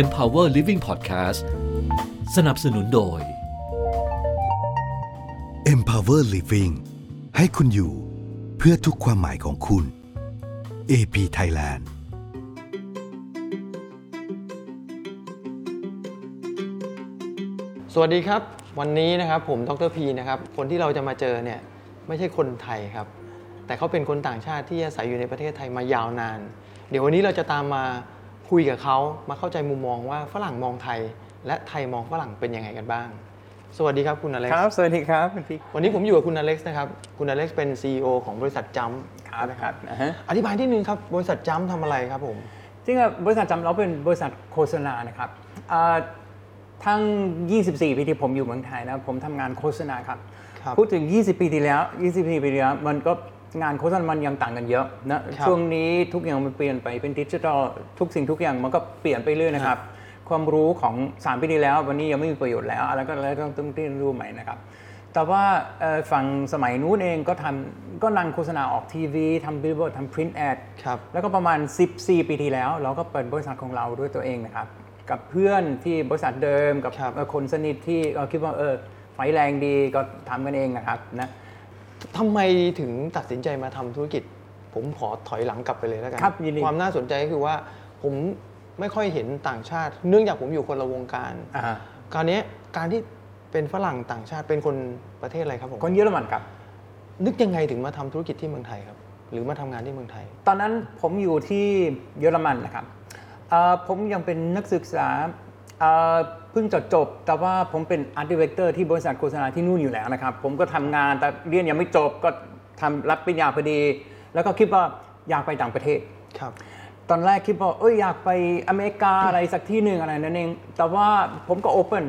Empower Living Podcast สนับสนุนโดย Empower Living ให้คุณอยู่เพื่อทุกความหมายของคุณ AP Thailand สวัสดีครับ วันนี้นะครับผมดรพีนะครับ คนที่เราจะมาเจอเนี่ยไม่ใช่คนไทยครับ แต่เขาเป็นคนต่างชาติที่อาศัยอยู่ในประเทศไทยมายาวนาน เดี๋ยววันนี้เราจะตามมา คุยกับเขามาเข้าใจมุมมองว่าฝรั่งมองไทย และไทยมองฝรั่งเป็นยังไงกันบ้าง สวัสดีครับคุณอเล็กครับ สวัสดีครับคุณพี่วันนี้ผมอยู่กับคุณอเล็กซ์นะครับ คุณอเล็กซ์เป็น CEO ของบริษัทจัมครับครับนะฮะอธิบายที่นึงครับบริษัทจัมทำอะไรครับผมจริงๆบริษัทจำเราเป็นบริษัทโฆษณานะครับอ่าทั้ง 24 ปีที่ผมอยู่เมืองไทยนะผมทำงานโฆษณาครับครับพูดถึง 20 ปีที่แล้ว 20 ปีที่แล้วมันก็ งานโฆษณามันยังต่างกันเยอะนะครับช่วงนี้ทุกอย่างมันเปลี่ยนไปเป็นดิจิทัลทุกสิ่งทุกอย่างมันก็เปลี่ยนไปเรื่อยนะครับ ความรู้ของ 3 ปีที่แล้ว วันนี้ยังไม่มีประโยชน์แล้วอะไรก็แล้วต้องต้องเรียนรู้ใหม่นะครับ แต่ว่าเอ่อฝั่งสมัยนู้นเองก็ทำก็นั่งโฆษณาออกทีวีทำบิลบอร์ดทำ print ad ครับแล้วก็ประมาณ 14 ปีที่แล้ว เราก็เปิดบริษัทของเราด้วยตัวเองนะครับ กับเพื่อนที่บริษัทเดิมกับครับเอ่อคนสนิทที่เอ่อคิดว่าเออไฟแรงดีก็ทำกันเองนะครับนะ ทำไมถึงตัดสินใจมาทำธุรกิจ ผมขอถอยหลังกลับไปเลยแล้วกันครับยินดี ความน่าสนใจก็คือว่าผมไม่ค่อยเห็นต่างชาติ เนื่องจากผมอยู่คนละวงการ อ่าคราวนี้การที่เป็นฝรั่งต่างชาติเป็นคนประเทศอะไรครับผมคนเยอรมันครับ นึกยังไงถึงมาทำธุรกิจที่เมืองไทยครับ หรือมาทำงานที่เมืองไทย ตอนนั้นผมอยู่ที่เยอรมันนะครับเอ่อผมยังเป็นนักศึกษา เอ่อเพิ่งจบจบ แต่ว่าผมเป็น art director ที่บริษัทโฆษณาที่นู่นอยู่แล้วนะครับ ผมก็ทำงานแต่เรียนยังไม่จบก็ทำรับปริญญาพอดี แล้วก็คิดว่าอยากไปต่างประเทศครับตอนแรกคิดว่าเอ้ยอยากไปอเมริกาอะไรสักที่หนึ่งอะไรนั่นเอง แต่ว่าผมก็ open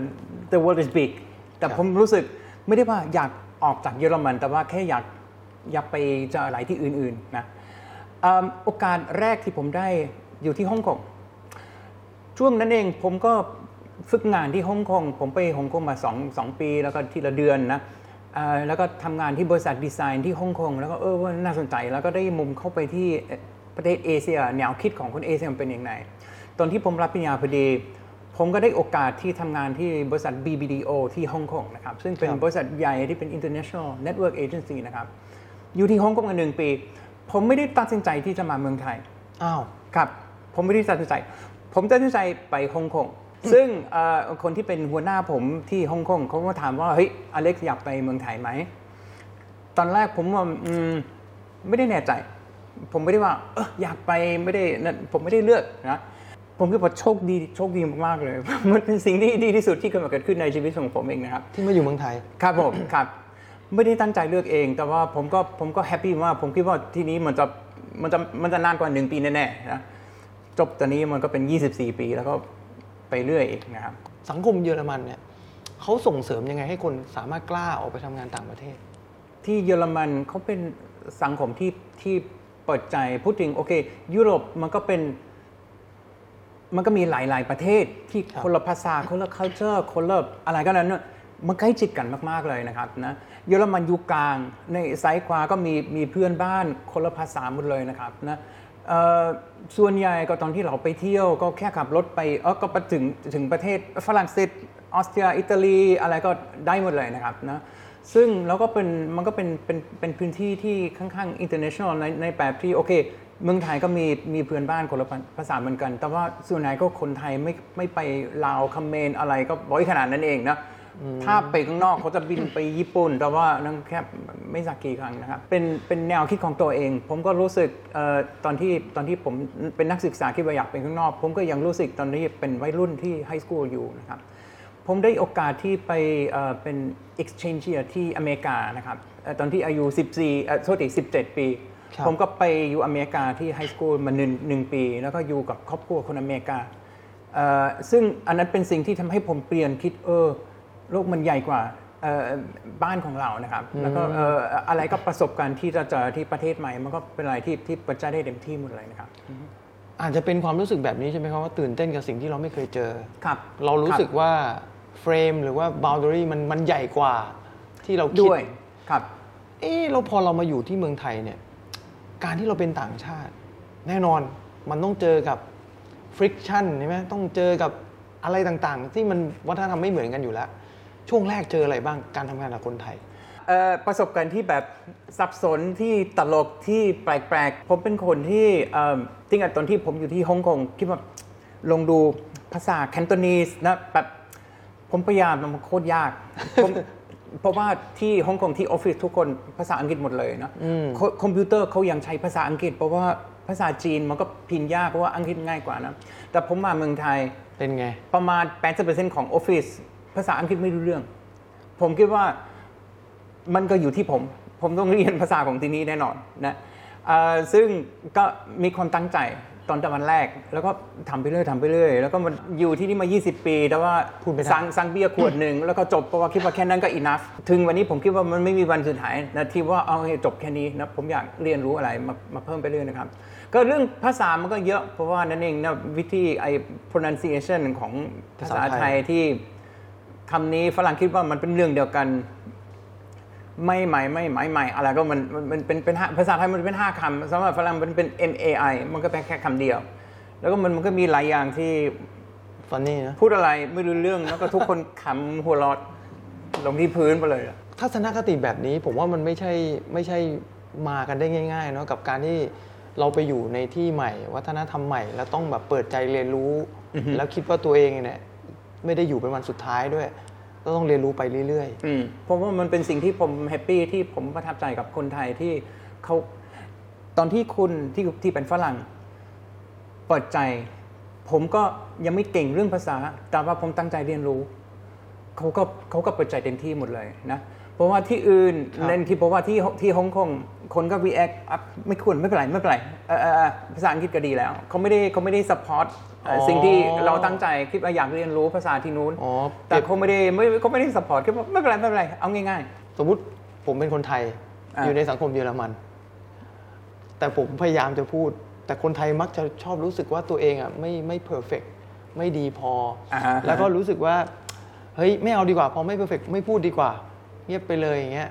the world is big แต่ผมรู้สึกไม่ได้ว่าอยากออกจากเยอรมัน แต่ว่าแค่อยากอยากไปเจออะไรที่อื่นๆนะเอิ่มโอกาสแรกที่ผมได้อยู่ที่ฮ่องกงช่วงนั้นเองผมก็ ฝึกงานที่ฮ่องกงผมไปฮ่องกงมาสองสองปี แล้วก็ทีละเดือนนะเอ่อแล้วก็ทำงานที่บริษัทดีไซน์ที่ฮ่องกงแล้วก็เออว่าน่าสนใจแล้วก็ได้มุมเข้าไปที่ประเทศเอเชียแนวคิดของคนเอเชียมันเป็นอย่างไรตอนที่ผมรับปริญญาพอดี ผมก็ได้โอกาสที่ทำงานที่บริษัท BBDO ที่ฮ่องกงนะครับซึ่งเป็นครับบริษัทใหญ่ที่เป็น international network agency นะครับอยู่ที่ฮ่องกงกันหนึ่งปี ผมไม่ได้ตัดสินใจที่จะมาเมืองไทยอ้าวครับ ผมไม่ได้ตัดสินใจ ผมตัดสินใจไปฮ่องกง ซึ่งเอ่อคนที่เป็นหัวหน้าผมที่ฮ่องกงเขาก็ถามว่าเฮ้ยอเล็กซ์อยากไปเมืองไทยไหม ตอนแรกผมว่าอืมไม่ได้แน่ใจ ผมไม่ได้ว่าเอออยากไปไม่ได้นั่นผมไม่ได้เลือกนะผมคิดว่าโชคดีโชคดีมากๆเลย มันเป็นสิ่งที่ดีที่สุดที่เคยมาเกิดขึ้นในชีวิตของผมเองนะครับ ที่มาอยู่เมืองไทย ครับผมครับ ไม่ได้ตั้งใจเลือกเอง แต่ว่าผมก็ผมก็แฮปปี้มากผมคิดว่าที่นี้มันจะมันจะมันจะนานกว่าหนึ่งปีแน่ๆนะจบตอนนี้มันก็เป็น 24 ปีแล้วก็ ไปเรื่อยอีกนะครับ สังคมเยอรมันเนี่ยเขาส่งเสริมยังไงให้คนสามารถกล้าออกไปทำงานต่างประเทศ ที่เยอรมันเขาเป็นสังคมที่ที่เปิดใจพูดถึงโอเค ยุโรปมันก็เป็นมันก็มีหลาย ๆ ประเทศที่ครับคนละภาษาคนละ culture คนละอะไรก็นั้นเนอะมันใกล้ชิดกันมาก ๆ เลยนะครับนะเยอรมันอยู่กลางในซ้ายขวาก็มีมีเพื่อนบ้านคนละภาษาหมดเลยนะครับนะเอ่อ ส่วนใหญ่ก็ตอนที่เราไปเที่ยวก็แค่ขับรถไปเออก็ไปถึงถึงประเทศฝรั่งเศสออสเตรียอิตาลีอะไรก็ได้หมดเลยนะครับนะซึ่งเราก็เป็นมันก็เป็นเป็นเป็นพื้นที่ที่ค่อนข้าง international ในในแบบที่โอเค เมืองไทยก็มีมีเพื่อนบ้านคนละภาษาเหมือนกัน แต่ว่าส่วนไหนก็คนไทยไม่ไม่ไปลาวคเขมนอะไรก็บ่อยขนาดนั้นเองนะ ถ้าไปข้างนอกเขาจะบินไปญี่ปุ่น แต่ว่านั่นแค่ไม่สักกี่ครั้งนะครับ เป็นเป็นแนวคิดของตัวเอง ผมก็รู้สึกเอ่อตอนที่ตอนที่ผมเป็นนักศึกษาคิดว่าอยากไปข้างนอก ผมก็ยังรู้สึกตอนนี้เป็นวัยรุ่นที่ไฮสคูลอยู่นะครับ ผมได้โอกาสที่ไปเอ่อเป็น exchange year ที่อเมริกานะครับเอ่อตอนที่อายุ 14เอ่อโทษที17 ปีครับผมก็ไปอยู่อเมริกาที่ไฮสคูลมาหนึ่งหนึ่งปี แล้วก็อยู่กับครอบครัวคนอเมริกาเอ่อซึ่งอันนั้นเป็นสิ่งที่ทำให้ผมเปลี่ยนคิดเออ โลกมันใหญ่กว่าเอ่อบ้านของเรานะครับ แล้วก็เอ่ออะไรก็ประสบการณ์ที่จะเจอที่ประเทศใหม่ มันก็เป็นอะไรที่ที่ประจาได้เต็มที่หมดเลยนะครับ อาจจะเป็นความรู้สึกแบบนี้ใช่ไหมครับว่าตื่นเต้นกับสิ่งที่เราไม่เคยเจอครับ เรารู้สึกว่าเฟรมหรือว่า boundary มันมันใหญ่กว่าที่เราคิดด้วยครับ เออเราพอเรามาอยู่ที่เมืองไทยเนี่ย การที่เราเป็นต่างชาติ แน่นอนมันต้องเจอกับ friction ใช่ไหมต้องเจอกับอะไรต่างๆ ที่มันวัฒนธรรมไม่เหมือนกันอยู่แล้ว ช่วงแรกเจออะไรบ้างการทำงานกับคนไทยเอ่อประสบการณ์ที่แบบสับสนที่ตลกที่แปลกๆ ผมเป็นคนที่เอ่อจริงๆตอนที่ผมอยู่ที่ฮ่องกงคิดว่าลองดูภาษาแคนโตนีสนะแบบผมพยายามมันโคตรยากผมเพราะว่าที่ฮ่องกงที่ออฟฟิศทุกคนภาษาอังกฤษหมดเลยนะคคอมพิวเตอร์เขายังใช้ภาษาอังกฤษ เพราะว่าภาษาจีนมันก็พิมพ์ยากเพราะว่าอังกฤษง่ายกว่านะแต่ผมมาเมืองไทยเป็นไง ประมาณ 80%ของออฟฟิศ ภาษาอังกฤษไม่รู้เรื่อง ผมคิดว่ามันก็อยู่ที่ผม ผมต้องเรียนภาษาของที่นี่แน่นอนนะซึ่งก็มีความตั้งใจตอนแต่วันแรก แล้วก็ทำไปเรื่อยทำไปเรื่อยแล้วก็มันอยู่ที่นี่มา 20 ปี แต่ว่าพูดไม่ได้สั่งสั่งเบียร์ขวดหนึ่งแล้วก็จบเพราะว่าคิดว่าแค่นั้นก็ enough ถึงวันนี้ผมคิดว่ามันไม่มีวันสุดท้ายนะที่ว่าเอาจบแค่นี้นะผมอยากเรียนรู้อะไรมามาเพิ่มไปเรื่อยนะครับ ก็เรื่องภาษามันก็เยอะเพราะว่านั่นเองนะวิธีไอ้ pronunciation ของภาษาไทยไทยที่ คำนี้ฝรั่งคิดว่ามันเป็นเรื่องเดียวกัน ไม่ใหม่ไม่ใหม่ใหม่อะไรก็มันมันมันเป็นเป็นห้าภาษาไทยมันเป็นห้าคำสำหรับฝรั่งมันเป็น M A I มันก็เป็นแค่คำเดียว แล้วก็มันมันก็มีหลายอย่างที่ฟันนี่นะพูดอะไรไม่รู้เรื่องแล้วก็ทุกคนขำหัวเรอดลงที่พื้นไปเลยอะทัศนคติแบบนี้ผมว่ามันไม่ใช่ไม่ใช่มากันได้ง่ายๆเนาะกับการที่เราไปอยู่ในที่ใหม่ วัฒนธรรมใหม่ แล้วต้องแบบเปิดใจเรียนรู้ แล้วคิดว่าตัวเองเนี่ย ไม่ได้อยู่เป็นวันสุดท้ายด้วย ก็ต้องเรียนรู้ไปเรื่อยอืมเพราะว่ามันเป็นสิ่งที่ผมแฮปปี้ที่ผมประทับใจกับคนไทยที่เขาตอนที่คุณที่ที่เป็นฝรั่งเปิดใจ ผมก็ยังไม่เก่งเรื่องภาษา แต่ว่าผมตั้งใจเรียนรู้เขาก็เขาก็เปิดใจเต็มที่หมดเลยนะเพราะว่าที่อื่นครับเน้นที่เพราะว่าที่ที่ฮ่องกงคนก็ react อะไม่ควรไม่เป็นไรไม่เป็นไรเอ่อเอ่อเอ่อภาษาอังกฤษก็ดีแล้วเขาไม่ได้เขาไม่ได้ support เอ่อออ สิ่งที่เราตั้งใจคิดว่าอยากเรียนรู้ภาษาที่นู้นอ๋อแต่เขาไม่ได้ไม่เขาไม่ได้ support คิดว่าไม่เป็นไรไม่เป็นไรเอาง่าย ๆ สมมุติผมเป็นคนไทยอะอยู่ในสังคมเยอรมัน แต่ผมพยายามจะพูด แต่คนไทยมักจะชอบรู้สึกว่าตัวเองอะไม่ไม่ perfect ไม่ดีพออาฮะแล้วก็รู้สึกว่า เฮ้ย ไม่เอาดีกว่า พอไม่ perfect ไม่พูดดีกว่า เงียบไปเลยอย่างเงี้ย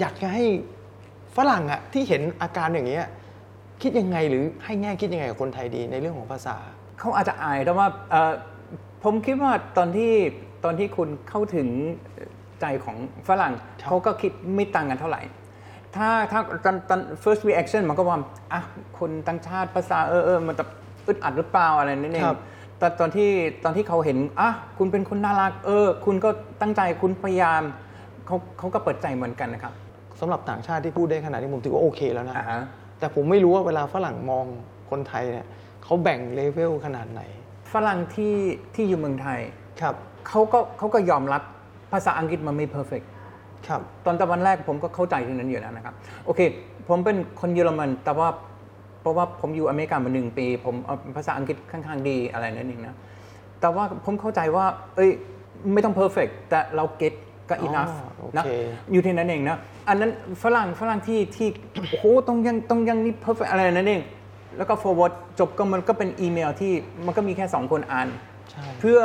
อยากจะให้ฝรั่งอะที่เห็นอาการอย่างเงี้ยคิดยังไงหรือให้แง่คิดยังไงกับคนไทยดีในเรื่องของภาษา เขาอาจจะอายแต่ว่าเอ่อผมคิดว่าตอนที่ตอนที่คุณเข้าถึงใจของฝรั่งครับเขาก็คิดไม่ต่างกันเท่าไหร่ ถ้าถ้าตอนตอน first reaction มันก็ว่าอะคนต่างชาติภาษาเออเออมันจะอึดอัดหรือเปล่าอะไรนั่นเองครับแต่ตอนที่ตอนที่เขาเห็นอะคุณเป็นคนน่ารักเออ คุณก็ตั้งใจคุณพยายามเขาเขาก็เปิดใจเหมือนกันนะครับสำหรับต่างชาติที่พูดได้ขนาดนี้ผมถือว่าโอเคแล้วนะอ่าฮะแต่ผมไม่รู้ว่าเวลาฝรั่งมองคนไทยเนี่ย เขาแบ่งเลเวลขนาดไหน ฝรั่งที่ที่อยู่เมืองไทยครับเขาก็เขาก็ยอมรับภาษาอังกฤษมันไม่ perfect ครับตอนตะวันแรกผมก็เข้าใจที่นั้นอยู่แล้วนะครับ โอเค ผมเป็นคนเยอรมัน แต่ว่าเพราะว่าผมอยู่อเมริกามาหนึ่งปี ผมเอาภาษาอังกฤษค่อนข้างดีอะไรนั่นเองนะแต่ว่าผมเข้าใจว่า เอ้ยไม่ต้อง perfect แต่เรา get ก็ enough อ๋อโอเคนะอยู่ที่นั้นเองนะ อันนั้นฝรั่งฝรั่งที่ที่โอ้โหต้องยังต้องยังนี่ perfect อะไรนั่นเอง แล้วก็ forward จบก็มันก็เป็นอีเมลที่มันก็มีแค่สองคนอ่านใช่เพื่อ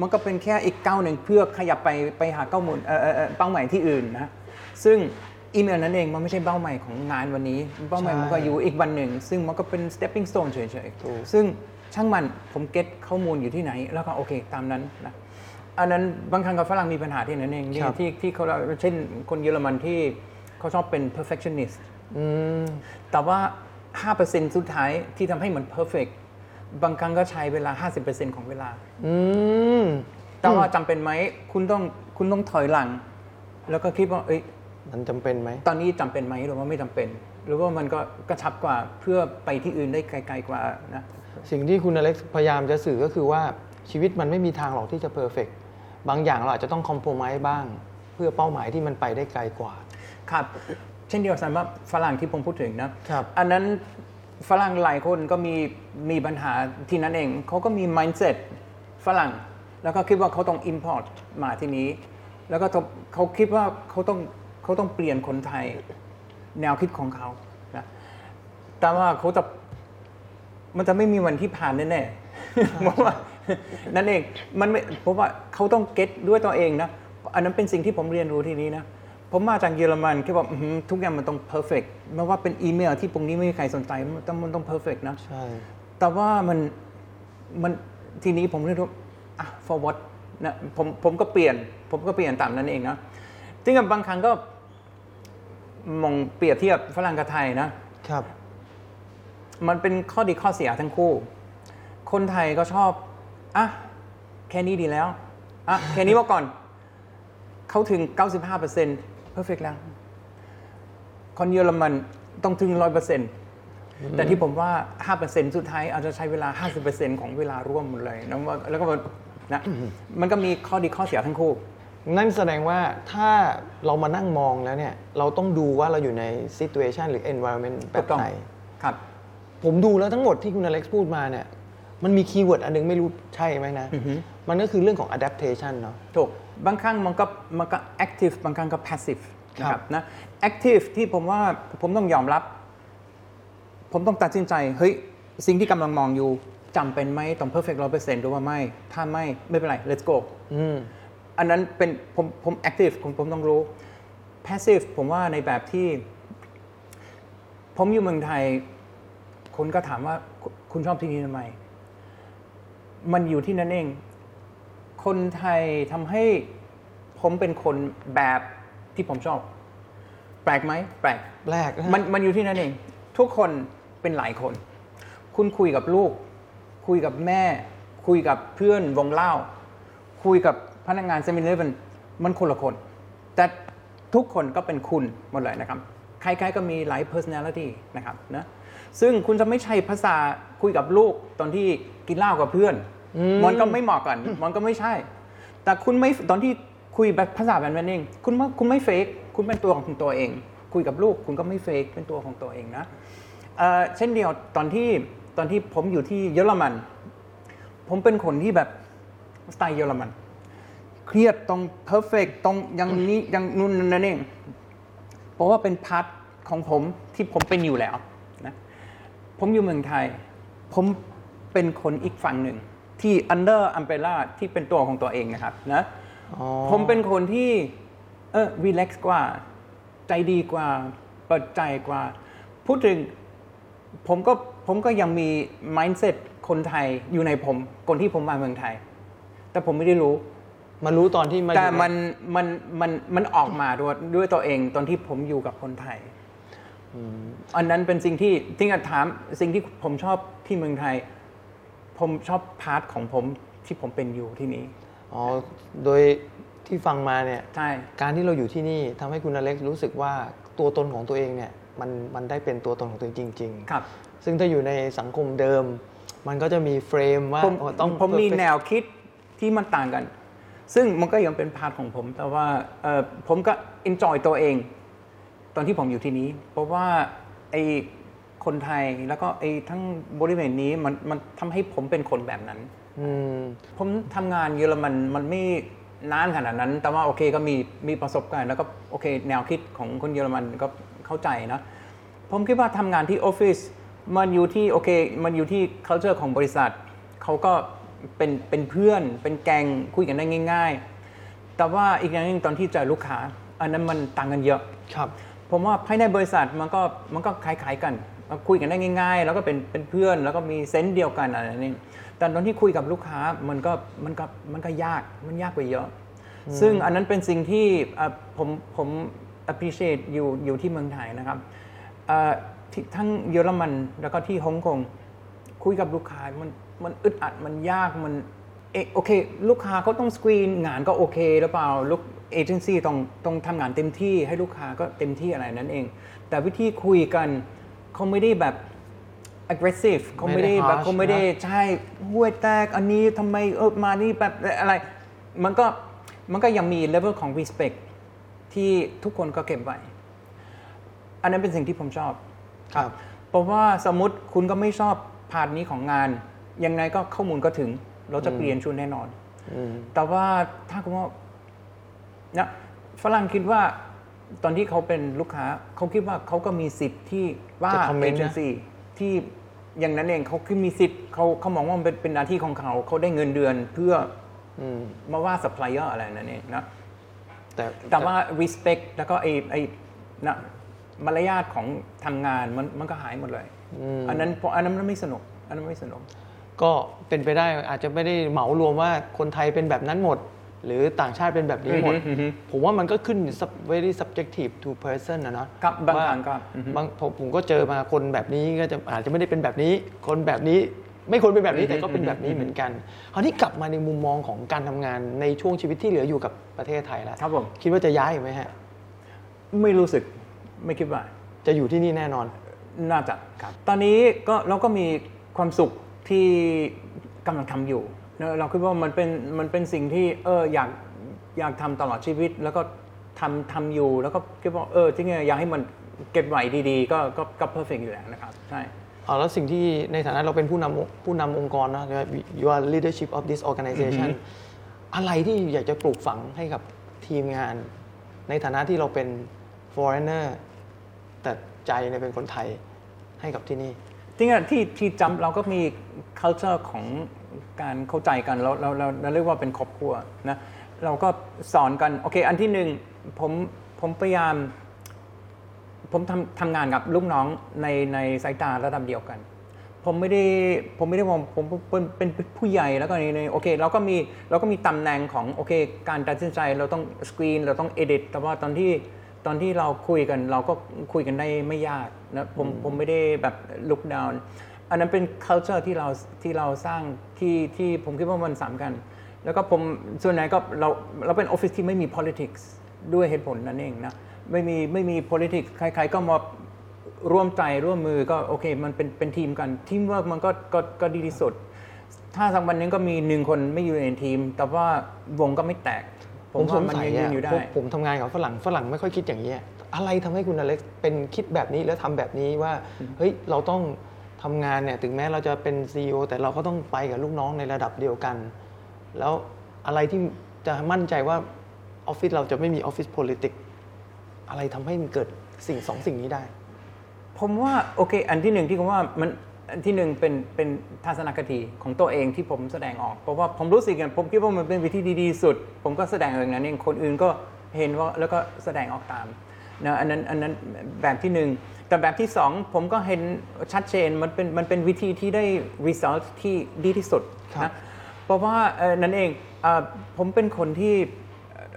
มันก็เป็นแค่อีกก้าวหนึ่งเพื่อขยับไปไปหาข้อมูลเอ่อเอ่อเอ่อเป้าหมายที่อื่นนะซึ่งอีเมลนั้นเองมันไม่ใช่เป้าหมายของงานวันนี้ เป้าหมายใช่มันก็อยู่อีกวันหนึ่ง ซึ่งมันก็เป็น stepping stone เฉยถูกๆซึ่งช่างมันผมเก็ตข้อมูลอยู่ที่ไหน แล้วก็โอเคตามนั้นนะอันนั้นบางครั้งกับฝรั่งมีปัญหาที่นั้นเองที่ที่ที่เขาเช่นคนเยอรมันที่เขาชอบเป็น perfectionist อืมแต่ว่า 5%สุดท้ายที่ทำให้เหมือน perfect บางครั้งก็ใช้เวลา 50%ของเวลา อืมแต่ว่าจำเป็นไหม คุณต้องคุณต้องถอยหลัง แล้วก็คิดว่า เอ้ย มันจำเป็นไหม ตอนนี้จำเป็นไหมหรือว่าไม่จำเป็น หรือว่ามันก็กระชับกว่าเพื่อไปที่อื่นได้ไกลๆกว่านะ สิ่งที่คุณอเล็กซ์พยายามจะสื่อก็คือว่าชีวิตมันไม่มีทางหรอกที่จะเพอร์เฟกบางอย่างเราอาจจะต้องคอมโพมไ s e บ้าง เพื่อเป้าหมายที่มันไปได้ไกลกว่า ครับเช่นเดียวกันว่าฝรั่งที่ผมพูดถึงนะครับอันนั้นฝรั่งหลายคนก็มีมีปัญหาที่นั้นเอง เขาก็มี mindset ฝรั่ง แล้วก็คิดว่าเขาต้อง import มาที่นี้ แล้วก็เขาคิดว่าเขาต้องเขาต้องเปลี่ยนคนไทยแนวคิดของเขานะแต่ว่าเขาจะมันจะไม่มีวันที่ผ่านแน่ๆเพราะว่านั่นเองมันไม่เพราะว่าเขาต้อง get ด้วยตัวเองนะ อันนั้นเป็นสิ่งที่ผมเรียนรู้ที่นี้นะ ผมมาจากเยอรมันคิดว่าอื้อหือทุกอย่างมันต้อง perfect ไม่ว่าเป็นอีเมลที่ตรงนี้ไม่มีใครสนใจมันต้องมันต้อง perfect นะใช่ แต่ว่ามันมันทีนี้ผมเลยรู้อะ forward นะผมผมก็เปลี่ยน ผมก็เปลี่ยนตามนั้นเองนะจริงๆบางครั้งก็มองเปรียบเทียบฝรั่งกับไทยนะ ครับ มันเป็นข้อดีข้อเสียทั้งคู่ คนไทยก็ชอบอะแค่นี้ดีแล้วอะแค่นี้มาก่อน เขาถึง 95% perfect แล้ว คนเยอรมันต้องถึง100%แต่ที่ผมว่า 5%สุดท้ายอาจจะใช้เวลา 50%ของเวลารวมหมดเลยแล้วว่าแล้วก็นะมันก็มีข้อดีข้อเสียทั้งคู่ นั่นแสดงว่าถ้าเรามานั่งมองแล้วเนี่ย เราต้องดูว่าเราอยู่ใน situation หรือ environment แบบไหนครับ ถูกต้อง ผมดูแล้วทั้งหมดที่คุณอเล็กซ์พูดมาเนี่ย มันมี keyword อันนึงไม่รู้ใช่ไหมนะ มันก็คือเรื่องของ adaptation เนาะถูก บางครั้งมันก็มันก็ active บางครั้งก็ passive นะคครัรับบนะ active ที่ผมว่าผมต้องยอมรับ ผมต้องตัดสินใจ เฮ้ย สิ่งที่กำลังมองอยู่จำเป็นไหมต้อง perfect ร้อยเปอร์เซ็นต์หรือว่าไม่ ถ้าไม่ไม่เป็นไร let's go อืมอันนั้นเป็นผมผม active ผมผมต้องรู้ passive ผมว่าในแบบที่ ผมอยู่เมืองไทย คนก็ถามว่าคุคุณชอบที่นี่ทำไม มันอยู่ที่นั่นเอง คนไทยทำให้ผมเป็นคนแบบที่ผมชอบ แปลกไหมแปลกแปลกนะฮะมันมันอยู่ที่นั่นเอง ทุกคนเป็นหลายคน คุณคุยกับลูก คุยกับแม่ คุยกับเพื่อนวงเล่า คุยกับพนักงานเซมิเลเวนมันคนละคน แต่ทุกคนก็เป็นคุณหมดเลยนะครับ ใครๆก็มีหลาย personality นะครับนะซึ่งคุณจะไม่ใช่ภาษาคุยกับลูกตอนที่กินเหล้ากับเพื่อน มันก็ไม่เหมาะกัน มันก็ไม่ใช่ แต่คุณไม่ตอนที่คุยแบบภาษาแบบนั้นเองคุณไม่คุณไม่ fake คุณเป็นตัวของตัวเอง คุยกับลูกคุณก็ไม่ fake เป็นตัวของตัวเองนะเช่นเดียวตอนที่ตอนที่ผมอยู่ที่เยอรมัน ผมเป็นคนที่แบบสไตล์เยอรมัน เครียดต้อง perfect ต้องอย่างนี้อย่างนู้นนั่นเองเพราะว่าเป็น partของผมที่ผมเป็นอยู่แล้วนะผมอยู่เมืองไทย ผมเป็นคนอีกฝั่งหนึ่ง ที่ under umbrella ที่เป็นตัวของตัวเองนะครับนะอ๋อผมเป็นคนที่เออ relax กว่า ใจดีกว่า เปิดใจกว่า พูดถึงผมก็ผมก็ยังมี mindset คนไทยอยู่ในผมคนที่ผมมาเมืองไทย แต่ผมไม่ได้รู้มารู้ตอนที่มาแต่อยู่ในมันมันมันมันออกมาด้วยด้วยตัวเองตอนที่ผมอยู่กับคนไทยอันนั้นเป็นสิ่งที่ที่จะถามสิ่งที่ผมชอบที่เมืองไทย ผมชอบ part ของผมที่ผมเป็นอยู่ที่นี้อ๋อโดยที่ฟังมาเนี่ยใช่การที่เราอยู่ที่นี่ทำให้คุณอเล็กซ์รู้สึกว่าตัวตนของตัวเองเนี่ยมันมันได้เป็นตัวตนของตัวเองจริงครับๆซึ่งถ้าอยู่ในสังคมเดิม มันก็จะมี frame ว่าผมโอ้ต้องผมมี perfect แนวคิดที่มันต่างกัน ซึ่งมันก็ยังเป็น part ของผม แต่ว่าเอ่อผมก็ enjoy ตัวเอง ตอนที่ผมอยู่ที่นี้ เพราะว่าไอ้ คนไทยแล้วก็ไอ้ทั้งบริเวณนี้มันมันทำให้ผมเป็นคนแบบนั้นอืมผมทำงานเยอรมันมันไม่นานขนาดนั้น แต่ว่าโอเคก็มีมีประสบการณ์แล้วก็โอเค แนวคิดของคนเยอรมันก็เข้าใจนะ ผมคิดว่าทำงานที่ออฟฟิศมันอยู่ที่โอเค มันอยู่ที่ culture ของบริษัทเขาก็เป็นเป็นเพื่อน เป็นแกงคุยกันได้ง่าย ๆ แต่ว่าอีกอย่างหนึงตอนที่เจอลูกค้า อันนั้นมันต่างกันเยอะ ครับ ผมว่าภายในบริษัทมันก็มันก็คล้ายๆกัน คุยกันได้ง่าย ๆ แล้วก็เป็นเป็นเพื่อนแล้วก็มีเซนส์เดียวกันอะไรนี่แต่ตอนที่คุยกับลูกค้ามันก็มันก็มันก็ยากมันยากกว่าเยอะ ซึ่งอันนั้นเป็นสิ่งที่เอ่อผมผม appreciate อยู่อยู่ที่เมืองไทยนะครับเอ่อที่ทั้งเยอรมันแล้วก็ที่ฮ่องกงคุยกับลูกค้ามันมันอึดอัดมันยากมันเอะโอเค ลูกค้าเขาต้องสกรีนงานก็โอเคหรือเปล่าลูกเอเจนซี่ต้องต้องทำงานเต็มที่ให้ลูกค้าก็เต็มที่อะไรนั้นเอง แต่วิธีคุยกัน เขาไม่ได้แบบ aggressive เขาไม่ได้ไม่ได้แบบ harsh เขาไม่ได้นะใช่ห้วยแตกอันนี้ทำไมเออมานี่แบบอะไรมันก็มันก็ยังมี level ของ respect ที่ทุกคนก็เก็บไว้ อันนั้นเป็นสิ่งที่ผมชอบครับ เพราะว่าสมมติคุณก็ไม่ชอบพาร์ทนี้ของงาน ยังไงก็ข้อมูลก็ถึง เราจะเปลี่ยนชุดแน่นอนอืมแต่ว่าถ้าคุณว่านะฝรั่งคิดว่า ตอนที่เขาเป็นลูกค้าเขาคิดว่าเขาก็มีสิทธิ์ที่ว่าจะ comment เอเจนซี่ที่อย่างนั้นเองเขาคือมีสิทธิ์เขาเขามองว่ามันเป็นเป็นหน้าที่ของเขาเขาได้เงินเดือนเพื่ออืมมาว่า supplier อะไรนั่นเองนะ แต่แต่ว่า respect แล้วก็ไอ้ไอ้นะมารยาทของทำงานมันมันก็หายหมดเลย อันนั้นเพราะอันนั้นมันไม่สนุก อันนั้นไม่สนุก ก็เป็นไปได้อาจจะไม่ได้เหมารวมว่าคนไทยเป็นแบบนั้นหมด หรือต่างชาติเป็นแบบนี้หมด อือฮึอือฮึ ผมว่ามันก็ขึ้น sub- very subjective to person นะเนาะครับบางว่าครั้งก็อือฮึ บางผมผมก็เจอมาคนแบบนี้ก็จะอาจจะไม่ได้เป็นแบบนี้ คนแบบนี้ไม่ควรเป็นแบบนี้แต่ก็เป็นแบบนี้เหมือนกันคราวนี้กลับมาในมุมมองของการทำงานในช่วงชีวิตที่เหลืออยู่กับประเทศไทยแล้วครับผม คิดว่าจะย้ายอีกไหมฮะ ไม่รู้สึกไม่คิดว่า จะอยู่ที่นี่แน่นอน น่าจะครับ ตอนนี้ก็เราก็มีความสุขที่กำลังทำอยู่ เนอะเราคิดว่ามันเป็นมันเป็นสิ่งที่เอออยากอยากทำตลอดชีวิต แล้วก็ทำทำอยู่แล้วก็คิดว่าเออจริงๆอยากให้มันเก็บไว้ดีๆ ก็ก็ก็เพอร์เฟกอยู่แล้วนะครับใช่เอาแล้วสิ่งที่ในฐานะเราเป็นผู้นำผู้นำองค์กรนะ you are leadership of this organization อะไรที่อยากจะปลูกฝังให้กับทีมงาน ในฐานะที่เราเป็น foreigner แต่ใจเนี่ยเป็นคนไทยให้กับที่นี่จริงๆที่ที่จำเราก็มี culture ของ การเข้าใจกันเราเราเราเราเรียกว่าเป็นครอบครัวนะเราก็สอนกันโอเค อันที่หนึ่งผมผมพยายาม ผมทำทำงานกับลูกน้องในในสายตาระดับเดียวกัน ผมไม่ได้ผมไม่ได้มองผมเป็นเป็นผู้ใหญ่แล้วก็ในในโอเคเราก็มีเราก็มีตำแหน่งของโอเค การตัดสินใจเราต้องสกรีนเราต้องเอดิตแต่ว่าตอนที่ตอนที่เราคุยกันเราก็คุยกันได้ไม่ยากนะผมผมไม่ได้แบบลุกดาวน์ อันนั้นเป็น culture ที่เราที่เราสร้างที่ที่ผมคิดว่ามันสำคัญ แล้วก็ผมส่วนไหนก็เราเราเป็นออฟฟิศที่ไม่มี politics ด้วยเหตุผลนั่นเองนะไม่มีไม่มี politics ใครๆก็มาร่วมใจร่วมมือก็โอเค มันเป็นเป็นทีมกันทีมเวิร์กมันก็ก็ก็ดีที่สุด ถ้าสักวันหนึงก็มีหนึ่งคนไม่อยู่ในทีม แต่ว่าวงก็ไม่แตก ผมสว่างมันสัยยังยือะนอยู่ได้พวกผมทำงานกับฝรั่งฝรั่งไม่ค่อยคิดอย่างนี้ยอะไรทำให้คุณอเล็กซ์เป็นคิดแบบนี้แล้วทำแบบนี้ว่าเฮ้ยเราต้อง ทำงานเนี่ยถึงแม้เราจะเป็น CEO แต่เราก็ต้องไปกับลูกน้องในระดับเดียวกัน แล้วอะไรที่จะมั่นใจว่าออฟฟิศเราจะไม่มีออฟฟิศ politics อะไรทำให้มันเกิดสิ่งสองสิ่งนี้ได้ ผมว่าโอเค อันที่หนึ่งที่ผมว่ามันอันที่หนึ่งเป็นเป็นทัศนคติของตัวเองที่ผมแสดงออก เพราะว่าผมรู้สึกกันผมคิดว่ามันเป็นวิธีที่ดีสุด ผมก็แสดงออกอย่างนั้นเองคนอื่นก็เห็นว่าแล้วก็แสดงออกตามนะอันนั้นอันนั้นแบบที่หนึ่ง แต่แบบที่สองผมก็เห็นชัดเจนมันเป็นมันเป็นวิธีที่ได้ result ที่ดีที่สุดครับนะเพราะว่าเอ่อนั่นเองเอ่อผมเป็นคนที่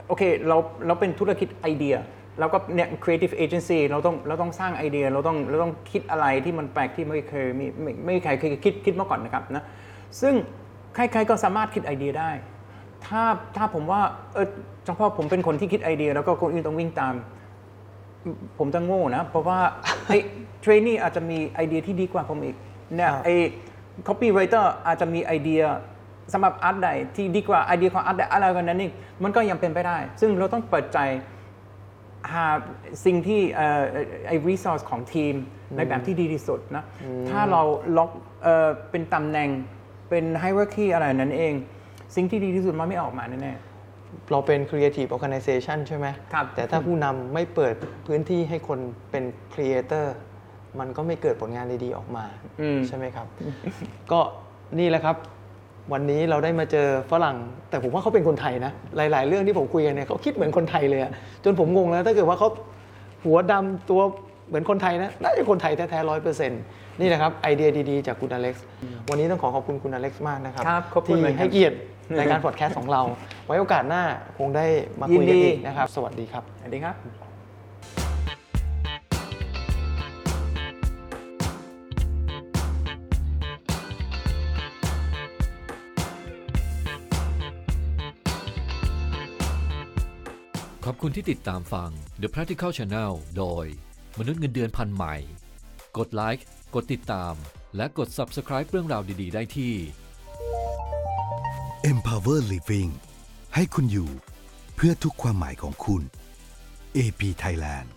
โอเคเราเราเป็นธุรกิจไอเดียเราก็เนี่ย creative agency เราต้องเราต้องสร้างไอเดียเราต้องเราต้องคิดอะไรที่มันแปลกที่ไม่เคยมีไม่ไม่มีใครเคยคิดคิดมาก่อนนะครับนะซึ่งใครๆก็สามารถคิดไอเดียได้ ถ้าถ้าผมว่าเออเฉพาะผมเป็นคนที่คิดไอเดีย แล้วก็คนอื่นต้องวิ่งตาม ผมจะโง่นะ เพราะว่าไอ้ trainee อาจจะมีไอเดียที่ดีกว่าผมอีกเนี่ยครับไอ้ copywriter อาจจะมีไอเดียสำหรับ art di ที่ดีกว่าไอเดียของ art di อะไรกันนั้นเองมันก็ยังเป็นไปได้ ซึ่งเราต้องเปิดใจหาสิ่งที่เอ่อไอ้ resource ของทีมในแบบที่ดีที่สุดนะ ถ้าเราล็อกเอ่อเป็นตำแหน่งเป็น hierarchy อะไรนั้นเอง สิ่งที่ดีที่สุดมันไม่ออกมาแน่ๆ เราเป็น creative organization ใช่ไหมครับแต่ถ้าผู้นำไม่เปิดพื้นที่ให้คนเป็น creator มันก็ไม่เกิดผลงานดีๆออกมาอืมใช่ไหมครับ ก็นี่แหละครับวันนี้เราได้มาเจอฝรั่ง แต่ผมว่าเขาเป็นคนไทยนะ หลาย ๆ เรื่องที่ผมคุยกันเนี่ยเขาคิดเหมือนคนไทยเลยอะจนผมงงแล้วถ้าเกิดว่าเขาหัวดำตัวเหมือนคนไทยนะน่าจะคนไทยแท้ๆร้อยเปอร์เซ็นต์นี่แหละครับไอเดียดี ๆ จากคุณอเล็กซ์วันนี้ต้องขอขอบคุณคุณอเล็กซ์มากนะครับครับขอบคุณที่เหมือนกันให้เกียรติ ในการพอดแคสต์ของเรา ไว้โอกาสหน้าคงได้มาคุยกันยินดีอีกนะครับ สวัสดีครับ สวัสดีครับขอบคุณที่ติดตามฟัง The Practical Channel โดย มนุษย์เงินเดือนพันใหม่ กดไลค์ กดติดตาม และกด Subscribe เรื่องราวดี ๆ ได้ที่ Empower Living ให้คุณอยู่เพื่อทุกความหมายของคุณ AP Thailand